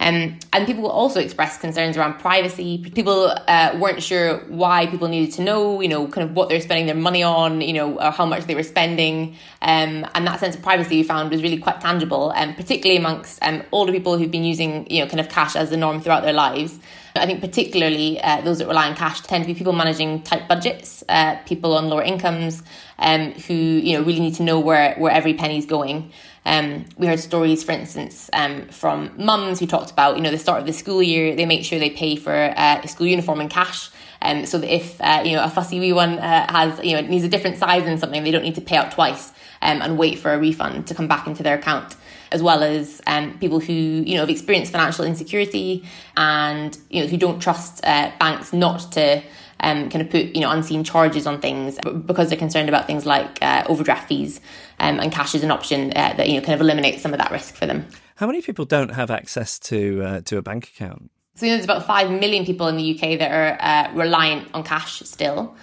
Um, and people also expressed concerns around privacy. People uh, weren't sure why people needed to know, you know, kind of what they're spending their money on, you know, or how much they were spending. Um, and that sense of privacy we found was really quite tangible, and um, particularly amongst um, older people who've been using, you know, kind of cash as the norm throughout their lives. I think particularly uh, those that rely on cash tend to be people managing tight budgets, uh, people on lower incomes, um, who you know really need to know where where every penny is going. Um, we heard stories, for instance, um, from mums who talked about you know the start of the school year, they make sure they pay for uh, a school uniform in cash. Um, so that if uh, you know a fussy wee one uh, has you know needs a different size in something, they don't need to pay out twice um, and wait for a refund to come back into their account as well as um, people who you know have experienced financial insecurity and you know who don't trust uh, banks not to um, kind of put you know unseen charges on things because they're concerned about things like uh, overdraft fees um, and cash is an option uh, that you know kind of eliminates some of that risk for them. How many people don't have access to uh, to a bank account? So you know, there's about five million people in the UK that are uh, reliant on cash still.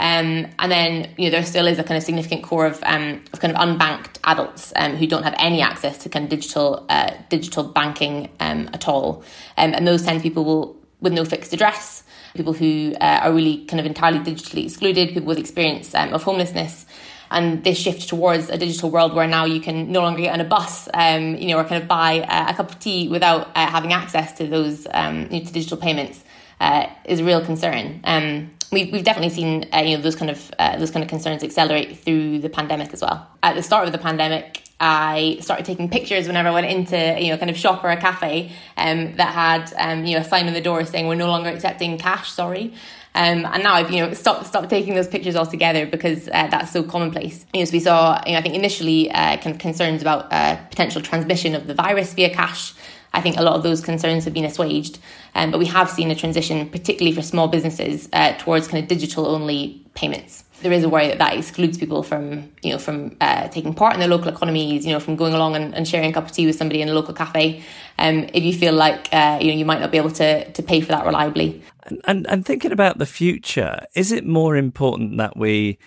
Um, and then, you know, there still is a kind of significant core of, um, of kind of unbanked adults um, who don't have any access to kind of digital uh, digital banking um, at all. Um, and those be people will, with no fixed address, people who uh, are really kind of entirely digitally excluded, people with experience um, of homelessness. And this shift towards a digital world where now you can no longer get on a bus, you know, or kind of buy a, a cup of tea without uh, having access to those you know, to digital payments uh, is a real concern. Um, we've, we've definitely seen uh, you know those kind of uh, those kind of concerns accelerate through the pandemic as well. At the start of the pandemic, I started taking pictures whenever I went into you know kind of shop or a cafe um, that had um, you know a sign on the door saying we're no longer accepting cash. Sorry. Um, and now I've you know stopped stopped taking those pictures altogether because uh, that's so commonplace. You know, so we saw you know I think initially uh, kind of concerns about uh, potential transmission of the virus via cash. I think a lot of those concerns have been assuaged. Um, but we have seen a transition, particularly for small businesses, uh, towards kind of digital only payments. There is a worry that that excludes people from, you know, from uh, taking part in the local economies, you know, from going along and, and, sharing a cup of tea with somebody in a local cafe. Um, if you feel like, uh, you know, you might not be able to, to pay for that reliably. And, and, and thinking about the future, is it more important that we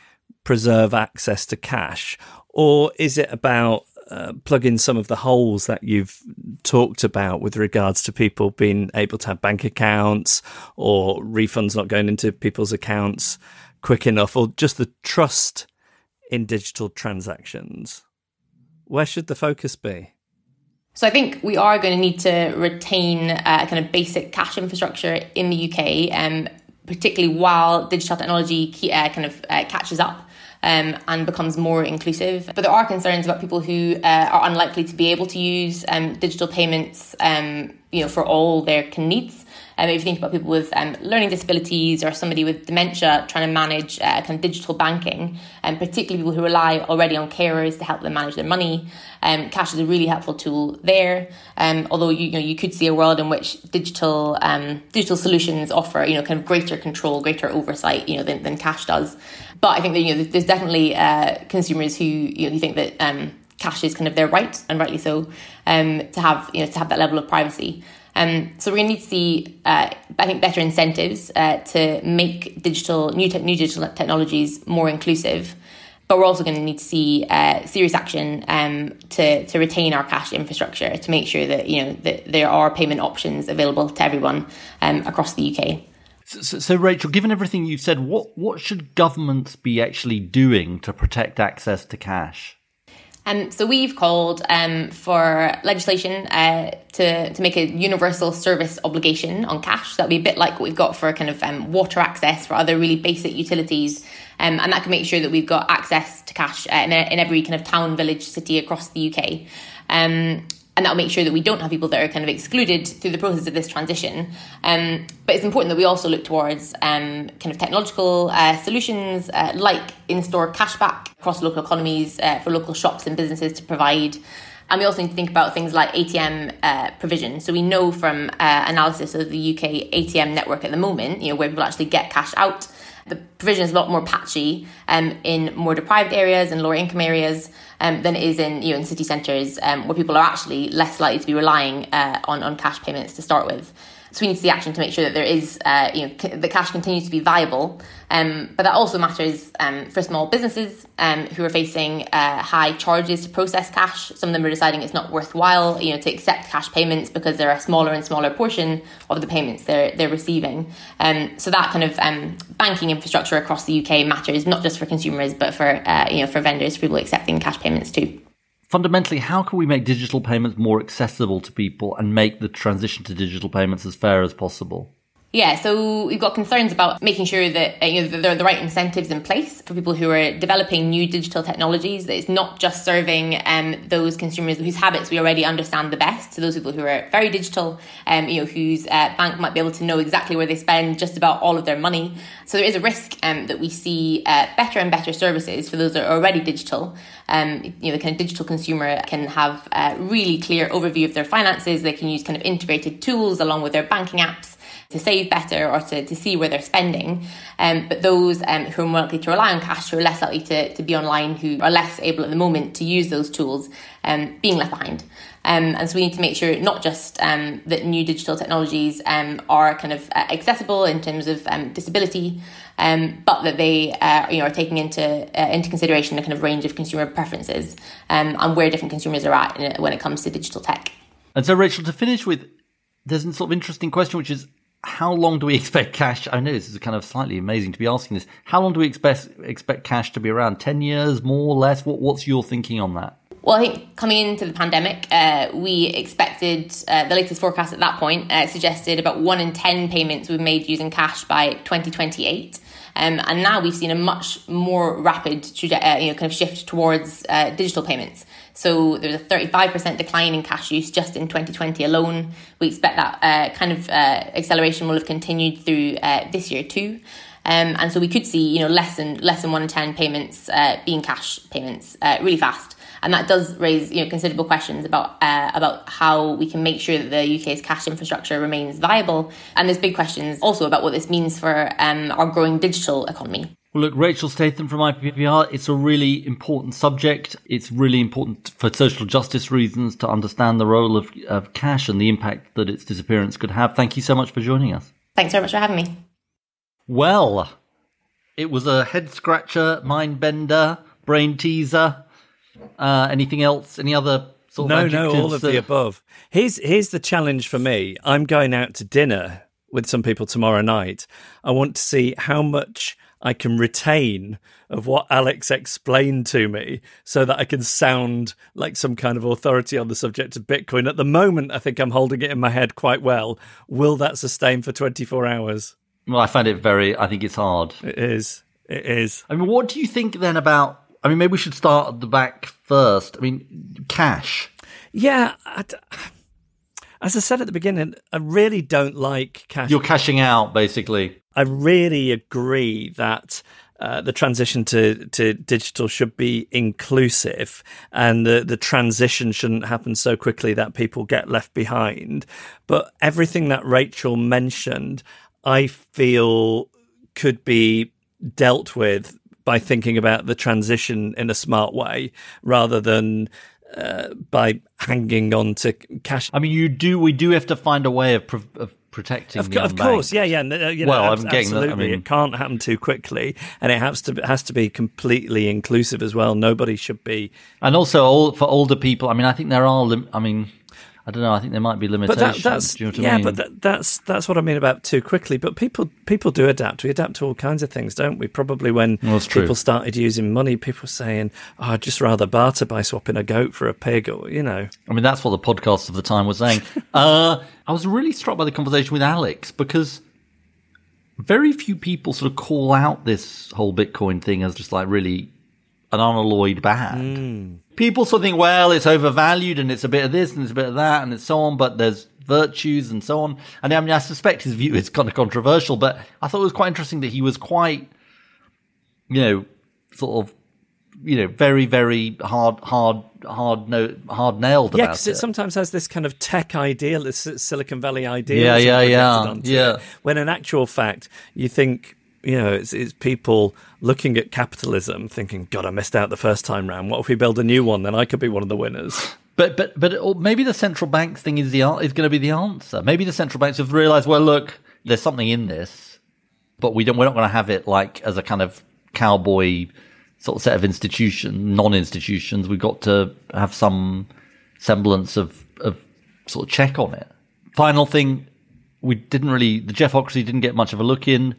preserve access to cash or is it about uh, plug in some of the holes that you've talked about with regards to people being able to have bank accounts or refunds not going into people's accounts quick enough, or just the trust in digital transactions. Where should the focus be? So I think we are going to need to retain uh, kind of basic cash infrastructure in the UK, um, particularly while digital technology uh, kind of uh, catches up um, and becomes more inclusive. But there are concerns about people who uh, are unlikely to be able to use um, digital payments, um, you know, for all their needs. Um, if you think about people with um, learning disabilities or somebody with dementia trying to manage uh, kind of digital banking, and um, particularly people who rely already on carers to help them manage their money, um, cash is a really helpful tool there. Um, although you, you, know you could see a world in which digital um, digital solutions offer you know kind of greater control, greater oversight, you know than, than cash does. But I think that you know there's definitely uh, consumers who you know you think that cash is kind of their right and rightly so to have you know to have that level of privacy. Um, so we're going to need to see, uh, I think, better incentives uh, to make digital new, te- new digital technologies more inclusive. But we're also going to need to see uh, serious action um, to to retain our cash infrastructure to make sure that you know that there are payment options available to everyone um, across the UK. So, so, Rachel, given everything you've said, what what should governments be actually doing to protect access to cash? Um, so we've called um, for legislation uh, to, to make a universal service obligation on cash. That would be a bit like what we've got for kind of um, water access for other really basic utilities. Um, and that can make sure that we've got access to cash uh, in, in, every kind of town, village, city across the UK. Um, and that'll make sure that we don't have people that are kind of excluded through the process of this transition. Um, but it's important that we also look towards um, kind of technological uh, solutions uh, like in-store cashback across local economies uh, for local shops and businesses to provide. And we also need to think about things like ATM uh, provision. So we know from uh, analysis of the UK ATM network at the moment, you know, where people actually get cash out the provision is a lot more patchy um, in more deprived areas and lower income areas um, than it is in you know in city centres um, where people are actually less likely to be relying uh, on on cash payments to start with. So we need to see action to make sure that there is, uh, you know, c- the cash continues to be viable. Um, but that also matters um, for small businesses um, who are facing uh, high charges to process cash. Some of them are deciding it's not worthwhile, you know, to accept cash payments because they're a smaller and smaller portion of the payments they're they're receiving. Um, so that kind of um, banking infrastructure across the UK matters not just for consumers but for uh, you know for vendors, for people accepting cash payments too fundamentally, how can we make digital payments more accessible to people and make the transition to digital payments as fair as possible? Yeah, so we've got concerns about making sure that uh, you know there are the right incentives in place for people who are developing new digital technologies. That it's not just serving um, those consumers whose habits we already understand the best. So those people who are very digital, um, you know, whose uh, bank might be able to know exactly where they spend just about all of their money. So there is a risk um, that we see uh, better and better services for those that are already digital. Um, you know, the kind of digital consumer can have a really clear overview of their finances. They can use kind of integrated tools along with their banking apps to save better or to, to see where they're spending. Um, but those um, who are more likely to rely on cash, who are less likely to, to be online, who are less able at the moment to use those tools, um, being left behind. Um, and so we need to make sure not just um, that new digital technologies um, are kind of uh, accessible in terms of disability, but that they uh, you know, are taking into uh, into consideration the kind of range of consumer preferences and where different consumers are at when it comes to digital tech. And so, Rachel, to finish with, there's a sort of interesting question, which is how long do we [laughs] expect cash? I know this is kind of slightly amazing to be asking this. How long do we expect expect cash to be around? Ten years, more, or less? What, what's your thinking on that? Well, I think coming into the pandemic, uh, we expected uh, the latest forecast at that point uh, suggested about one in ten payments be made using cash by 2028. Um, and now we've seen a much more rapid uh, you know, kind of shift towards uh, digital payments. So there was a 35% decline in cash use just in 2020 alone. We expect that uh, kind of uh, acceleration will have continued through uh, this year too. Um, and so we could see, you know, less than less than one in ten payments uh, being cash payments uh, really fast, and that does raise, you know, considerable questions about uh, about how we can make sure that the UK's cash infrastructure remains viable. And there's big questions also about what this means for um, our growing digital economy. Well, look, Rachel Statham from IPPR, it's a really important subject. It's really important for social justice reasons to understand the role of, of cash and the impact that its disappearance could have. Thank you so much for joining us. Thanks very much for having me. Well, it was a head scratcher, mind bender, brain teaser. Uh, anything else? Any other sort no, of no, no, all of the above. Here's here's the challenge for me. I'm going out to dinner with some people tomorrow night. I want to see how much I can retain of what Alex explained to me so that I can sound like some kind of authority on the subject of Bitcoin. At the moment, I think I'm holding it in my head quite well. Will that sustain for 24 hours? Well, I find it very, I think it's hard. It is. It is. I mean, what do you think then about, I mean, maybe we should start at the back first. I mean, cash. Yeah. As I said at the beginning, I really don't like cash. You're cashing out, basically. I really agree that uh, the transition to, to digital should be inclusive and the, the transition shouldn't happen so quickly that people get left behind. But everything that Rachel mentioned, I feel could be dealt with by thinking about the transition in a smart way rather than uh, by hanging on to cash. I mean, you do. We do have to find a way of, of protecting. Of, of course, yeah, yeah. You know, well, ab- I'm getting absolutely. that. I mean, it can't happen too quickly, and it has to has to be completely inclusive as well. Nobody should be. And also, all, for older people, I mean, I think there are. I mean, I don't know. I think there might be limitations. But that, that's you know yeah, I mean? but that, that's that's what I mean about too quickly. But people people do adapt. We adapt to all kinds of things, don't we? Probably when well, people started using money, people saying, oh, "I'd just rather barter by swapping a goat for a pig," or you know. I mean, that's what the podcast of the time was saying. [laughs] uh, I was really struck by the conversation with Alex because very few people sort of call out this whole Bitcoin thing as just like really an unalloyed bad. Mm. People sort of think, well, it's overvalued and it's a bit of this and it's a bit of that and it's so on, but there's virtues and so on. And I mean, I suspect his view is kind of controversial, but I thought it was quite interesting that he was quite, you know, sort of, you know, very, very hard, hard, hard, no, hard nailed Yeah, because it. it. sometimes has this kind of tech ideal, this Silicon Valley ideal. Yeah, yeah, yeah, yeah. When in actual fact, you think you know, it's, it's people looking at capitalism thinking, God, I missed out the first time round. What if we build a new one? Then I could be one of the winners. [laughs] But but but oh, maybe the central banks thing is the is going to be the answer. Maybe the central banks have realised, well, look, there's something in this, but we don't. We're not going to have it like as a kind of cowboy sort of set of institution, non-institutions. We've got to have some semblance of of sort of check on it. Final thing, we didn't really. The Geoffocracy didn't get much of a look in.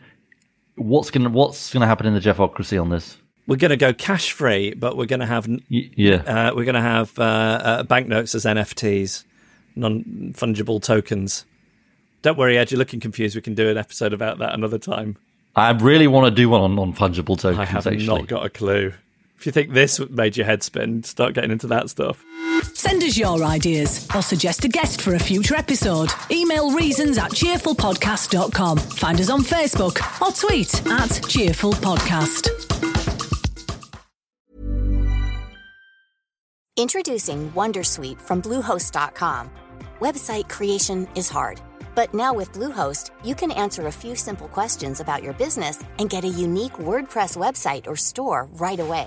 What's gonna What's gonna happen in the Geoffocracy on this? We're going to go cash free, but we're going to have Y- yeah. uh, we're to have uh, uh, banknotes as NFTs, non fungible tokens. Don't worry, Ed, you're looking confused. We can do an episode about that another time. I really want to do one on non fungible tokens. I have actually. not got a clue. If you think this made your head spin, start getting into that stuff. Send us your ideas or suggest a guest for a future episode. Email reasons at cheerfulpodcast.com. Find us on Facebook or tweet at cheerfulpodcast. Introducing Wondersuite from Bluehost.com. Website creation is hard, but now with Bluehost, you can answer a few simple questions about your business and get a unique WordPress website or store right away.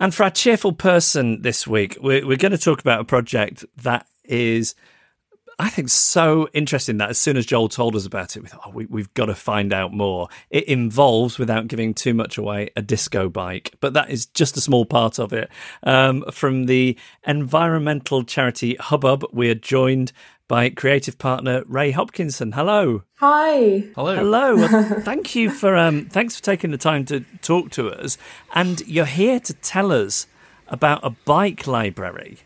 And for our cheerful person this week, we're, we're going to talk about a project that is, I think, so interesting that as soon as Joel told us about it, we thought, oh, we, we've got to find out more. It involves, without giving too much away, a disco bike, but that is just a small part of it. Um, from the environmental charity Hubbub, we are joined by creative partner Ray Hopkinson. Hello. Hi. Hello. Hello. Well, [laughs] thank you for um, thanks for taking the time to talk to us, and you're here to tell us about a bike library.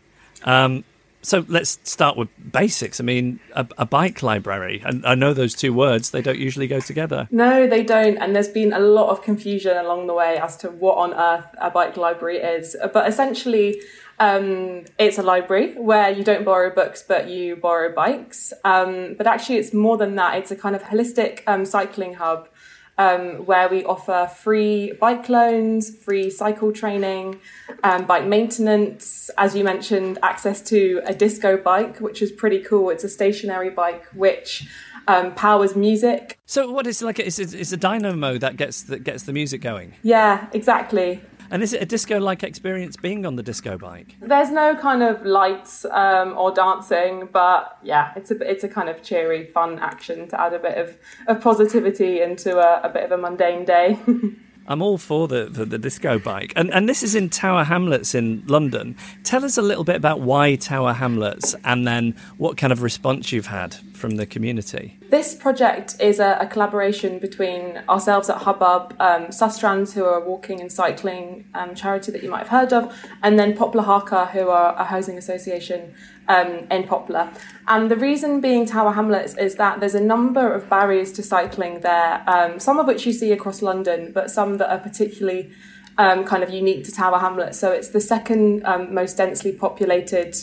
Um, so let's start with basics. I mean, a, a bike library, and I know those two words; they don't usually go together. No, they don't. And there's been a lot of confusion along the way as to what on earth a bike library is. But essentially, um, it's a library where you don't borrow books, but you borrow bikes. Um, but actually, it's more than that. It's a kind of holistic um, cycling hub um, where we offer free bike loans, free cycle training, um, bike maintenance. As you mentioned, access to a disco bike, which is pretty cool. It's a stationary bike which um, powers music. So, what is like? It's, it's a dynamo that gets that gets the music going. Yeah, exactly. And is it a disco-like experience being on the disco bike? There's no kind of lights um, or dancing, but yeah, it's a it's a kind of cheery, fun action to add a bit of, of positivity into a, a bit of a mundane day. [laughs] I'm all for the, the, the, disco bike. And, and this is in Tower Hamlets in London. Tell us a little bit about why Tower Hamlets and then what kind of response you've had from the community. This project is a, a collaboration between ourselves at Hubbub, um, Sustrans, who are a walking and cycling um, charity that you might have heard of, and then Poplar HARCA, who are a housing association um, in Poplar. And the reason being Tower Hamlets is that there's a number of barriers to cycling there, um, some of which you see across London, but some that are particularly um, kind of unique to Tower Hamlets. So it's the second um, most densely populated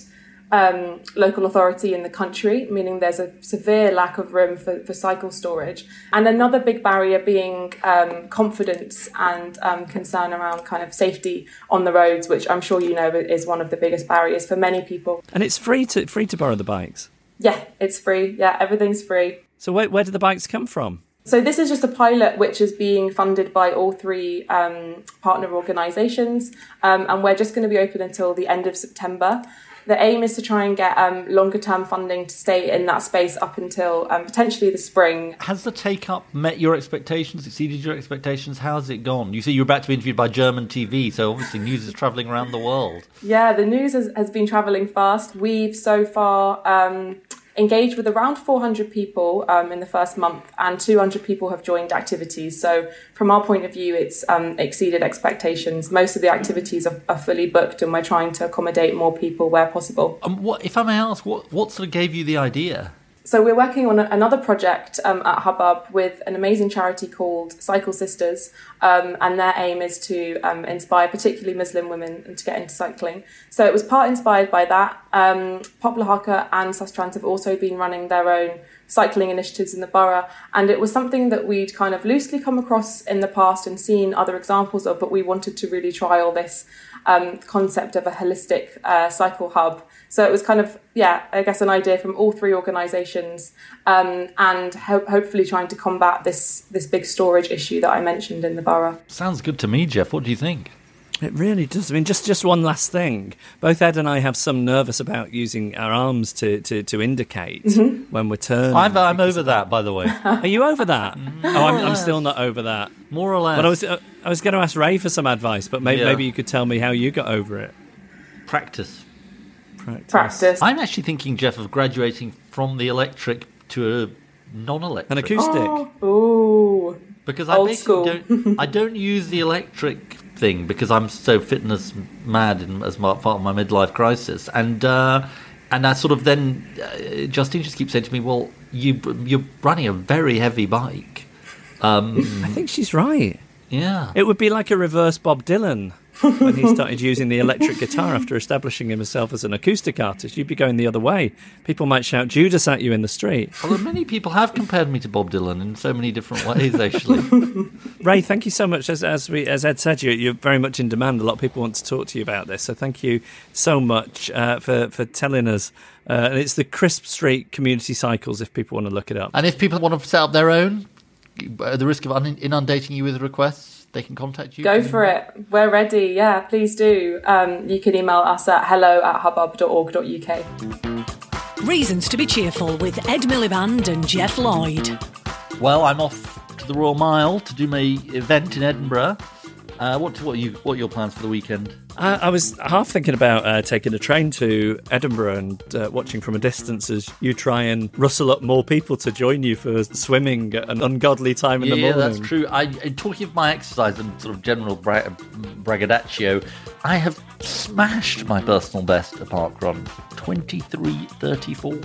um, local authority in the country, meaning there's a severe lack of room for, for cycle storage. And another big barrier being um, confidence and um, concern around kind of safety on the roads, which I'm sure you know is one of the biggest barriers for many people. And it's free to free to borrow the bikes. Yeah, it's free. Yeah, everything's free. So where where do the bikes come from? So this is just a pilot which is being funded by all three um, partner organisations, um, and we're just going to be open until the end of September the aim is to try and get um, longer term funding to stay in that space up until um, potentially the spring. Has the take up met your expectations, exceeded your expectations? How's it gone? You say you're about to be interviewed by German TV, so obviously news is travelling around the world. Yeah, the news has, has been travelling fast. We've so far. Um, engaged with around 400 people um, in the first month, and 200 people have joined activities. So, from our point of view, it's um, exceeded expectations. Most of the activities are, are, fully booked, and we're trying to accommodate more people where possible. Um, what, if I may ask, what, what sort of gave you the idea? So we're working on another project um, at Hubbub with an amazing charity called Cycle Sisters, um, and their aim is to um, inspire particularly Muslim women to get into cycling. So it was part inspired by that. Um, Poplar HARCA and Sustrans have also been running their own cycling initiatives in the borough. And it was something that we'd kind of loosely come across in the past and seen other examples of, but we wanted to really trial this um, concept of a holistic uh, cycle hub. So it was kind of, yeah, I guess an idea from all three organisations, um, and ho- hopefully trying to combat this this big storage issue that I mentioned in the borough. Sounds good to me, Geoff. What do you think? It really does. I mean, just just one last thing. Both Ed and I have some nervous about using our arms to to, to indicate Mhm. when we're turning. I'm, I'm over that, by the way. [laughs] Are you over that? oh, I'm, I'm still not over that. More or less. But I was uh, I was going to ask Ray for some advice, but maybe Yeah. maybe you could tell me how you got over it. Practice. Practice. Practice. I'm actually thinking, Geoff, of graduating from the electric to a non-electric. An acoustic. Oh, ooh. because I Old basically school. don't I [laughs] don't use the electric thing because I'm so fitness mad in, as part of my midlife crisis, and uh, and I sort of then uh, Justine just keeps saying to me, "Well, you you're running a very heavy bike." Um, I think she's right. yeah, It would be like a reverse Bob Dylan when he started using the electric guitar after establishing himself as an acoustic artist. You'd be going the other way. People might shout Judas at you in the street. although many people have compared me to Bob Dylan in so many different ways, actually. [laughs] Ray, thank you so much. As as we as Ed said, you you're very much in demand. A lot of people want to talk to you about this. So thank you so much uh, for for telling us. Uh, and it's the Chrisp Street Community Cycles. If people want to look it up. and if people want to set up their own, at the risk of inundating you with requests, they can contact you. Go for it. We're ready. Yeah, please do. Um, you can email us at hello at hubbub.org.uk. Reasons to be cheerful with Ed Miliband and Geoff Lloyd. Well, I'm off to the Royal Mile to do my event in Edinburgh. Uh, what what are you what are your plans for the weekend? I, I was half thinking about uh, taking a train to Edinburgh and uh, watching from a distance as you try and rustle up more people to join you for swimming at an ungodly time in yeah, the morning. Yeah, that's true. I, I- talking of my exercise and sort of general bra- braggadocio, I have smashed my personal best at park run, twenty three thirty four.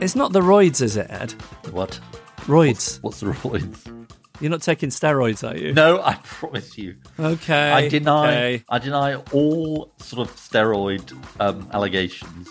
It's not the roids, is it, Ed? What? Roids. What's the roids? You're not taking steroids, are you? No, I [laughs] promise you. Okay. I deny. okay. I deny all sort of steroid um, allegations.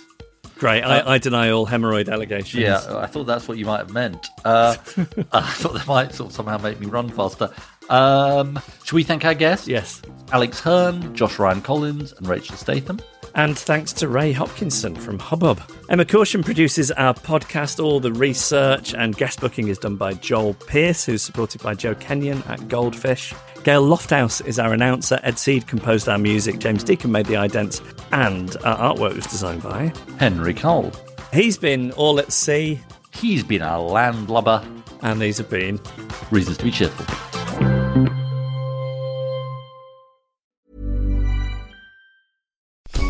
Great. Uh, I, I deny all hemorrhoid allegations. Yeah, I thought that's what you might have meant. Uh, [laughs] I thought that might sort of somehow make me run faster. Um, should we thank our guests? Yes. Alex Hern, Josh Ryan Collins, and Rachel Statham. And thanks to Ray Hopkinson from Hubbub. Emma Caution produces our podcast. All the research and guest booking is done by Joel Pierce, who's supported by Joe Kenyon at Goldfish. Gail Lofthouse is our announcer. Ed Seed composed our music. James Deacon made the idents. And our artwork was designed by Henry Cole. He's been all at sea. He's been a landlubber. And these have been Reasons to be cheerful.